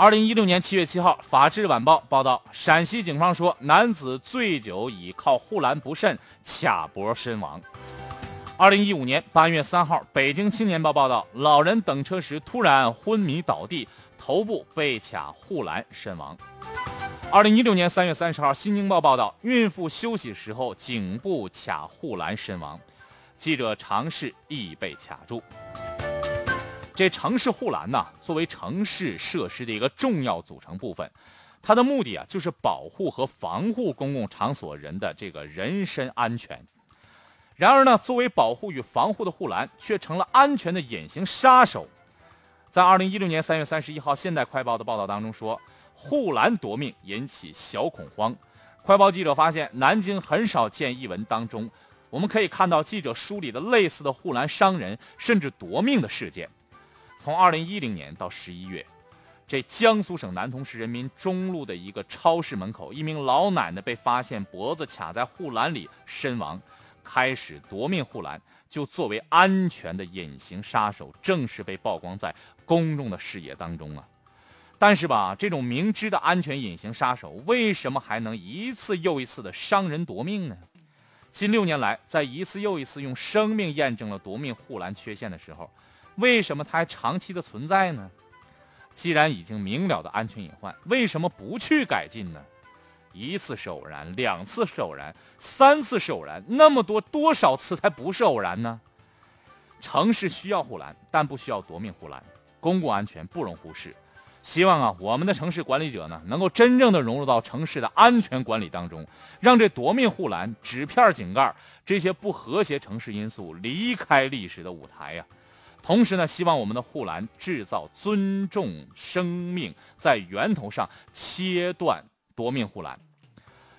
二零一六年七月七号，《法制晚报》报道，陕西警方说，男子醉酒倚靠护栏不慎卡脖身亡。二零一五年八月三号，《北京青年报》报道，老人等车时突然昏迷倒地，头部被卡护栏身亡。二零一六年三月三十号，《新京报》报道，孕妇休息时候颈部卡护栏身亡，记者尝试亦被卡住。这城市护栏呢，作为城市设施的一个重要组成部分，它的目的啊，就是保护和防护公共场所人的这个人身安全。然而呢，作为保护与防护的护栏，却成了安全的隐形杀手。在二零一六年三月三十一号，《现代快报》的报道当中说，护栏夺命引起小恐慌。快报记者发现，南京很少见一文当中，我们可以看到记者梳理的类似的护栏伤人甚至夺命的事件。从二零一零年到十一月，这江苏省南通市人民中路的一个超市门口，一名老奶奶被发现脖子卡在护栏里身亡。开始夺命护栏就作为安全的隐形杀手，正式被曝光在公众的视野当中啊。但是吧，这种明知的安全隐形杀手，为什么还能一次又一次的伤人夺命呢？近六年来，在一次又一次用生命验证了夺命护栏缺陷的时候。为什么它还长期的存在呢？既然已经明了的安全隐患，为什么不去改进呢？一次是偶然，两次是偶然，三次是偶然，那么多多少次才不是偶然呢？城市需要护栏，但不需要夺命护栏。公共安全不容忽视。希望啊，我们的城市管理者呢，能够真正的融入到城市的安全管理当中，让这夺命护栏、纸片井盖这些不和谐城市因素离开历史的舞台呀。同时呢，希望我们的护栏制造尊重生命，在源头上切断夺命护栏。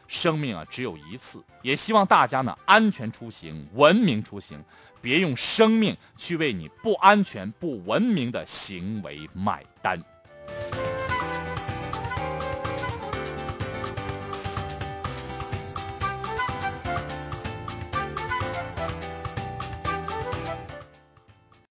生命啊，只有一次，也希望大家呢安全出行，文明出行，别用生命去为你不安全、不文明的行为买单。